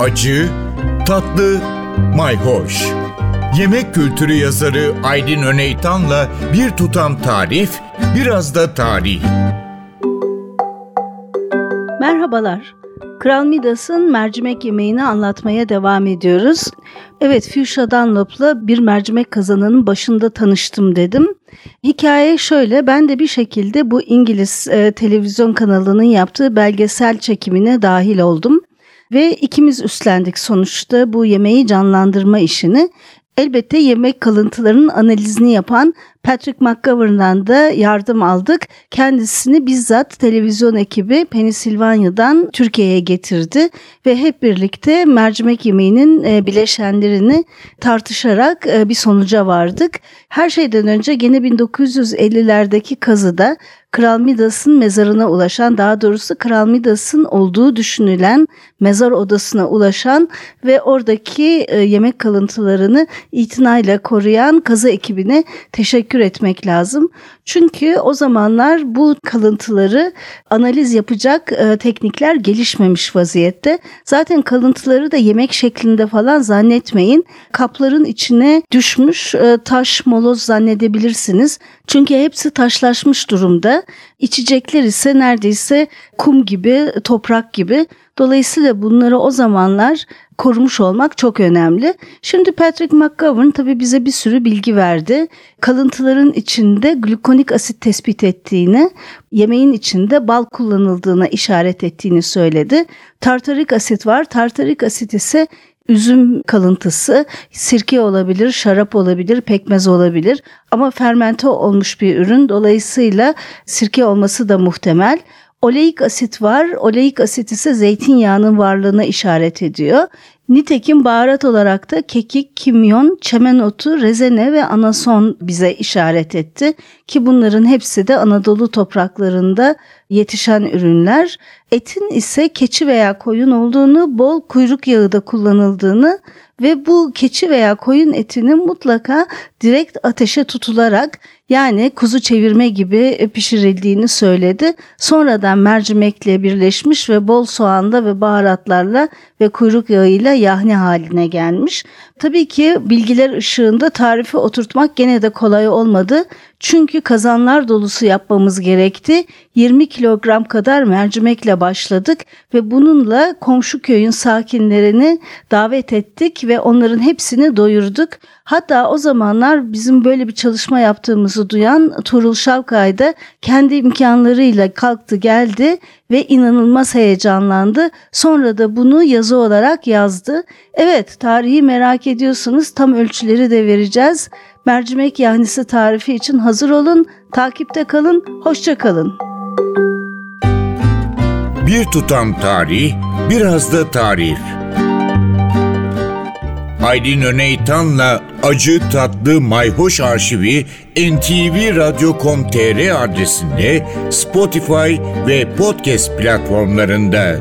acı, tatlı, mayhoş. Yemek kültürü yazarı Aydın Öneytan'la bir tutam tarif, biraz da tarih. Merhabalar. Kral Midas'ın mercimek yemeğini anlatmaya devam ediyoruz. Evet, Fuchsia Dunlop'la bir mercimek kazanının başında tanıştım dedim. Hikaye şöyle, ben de bir şekilde bu İngiliz e, televizyon kanalının yaptığı belgesel çekimine dahil oldum. Ve ikimiz üstlendik sonuçta bu yemeği canlandırma işini. Elbette yemek kalıntılarının analizini yapan Patrick McGovern'dan da yardım aldık. Kendisini bizzat televizyon ekibi Pennsylvania'dan Türkiye'ye getirdi ve hep birlikte mercimek yemeğinin e, bileşenlerini tartışarak e, bir sonuca vardık. Her şeyden önce gene 1950'lerdeki kazıda Kral Midas'ın mezarına ulaşan, daha doğrusu Kral Midas'ın olduğu düşünülen mezar odasına ulaşan ve oradaki e, yemek kalıntılarını itinayla koruyan kazı ekibine teşekkür etmek lazım. Çünkü o zamanlar bu kalıntıları analiz yapacak e, teknikler gelişmemiş vaziyette. Zaten kalıntıları da yemek şeklinde falan zannetmeyin. Kapların içine düşmüş e, taş moloz zannedebilirsiniz. Çünkü hepsi taşlaşmış durumda. İçecekler ise neredeyse kum gibi, toprak gibi. Dolayısıyla bunları o zamanlar korumuş olmak çok önemli. Şimdi Patrick McGovern tabii bize bir sürü bilgi verdi. Kalıntıların içinde glukonik asit tespit ettiğini, yemeğin içinde bal kullanıldığına işaret ettiğini söyledi. Tartarik asit var. Tartarik asit ise üzüm kalıntısı, sirke olabilir, şarap olabilir, pekmez olabilir ama fermente olmuş bir ürün. Dolayısıyla sirke olması da muhtemel. Oleik asit var. Oleik asit ise zeytinyağının varlığına işaret ediyor. Nitekim baharat olarak da kekik, kimyon, çemen otu, rezene ve anason bize işaret etti ki bunların hepsi de Anadolu topraklarında yetişen ürünler. Etin ise keçi veya koyun olduğunu, bol kuyruk yağı da kullanıldığını ve bu keçi veya koyun etinin mutlaka direkt ateşe tutularak yani kuzu çevirme gibi pişirildiğini söyledi. Sonradan mercimekle birleşmiş ve bol soğanda ve baharatlarla ve kuyruk yağıyla yahni haline gelmiş. Tabii ki bilgiler ışığında tarifi oturtmak gene de kolay olmadı. Çünkü kazanlar dolusu yapmamız gerekti. 20 kilogram kadar mercimekle başladık ve bununla komşu köyün sakinlerini davet ettik ve onların hepsini doyurduk. Hatta o zamanlar bizim böyle bir çalışma yaptığımızı duyan Tuğrul Şavkay da kendi imkanlarıyla kalktı geldi ve inanılmaz heyecanlandı. Sonra da bunu yazı olarak yazdı. Evet tarihi merak ediyorsanız tam ölçüleri de vereceğiz. Mercimek yahnisi tarifi için hazır olun, takipte kalın, hoşça kalın. Bir tutam tarih, biraz da tarif. Aydın Öneytan'la Acı Tatlı Mayhoş Arşivi ntvradio.com.tr adresinde Spotify ve podcast platformlarında.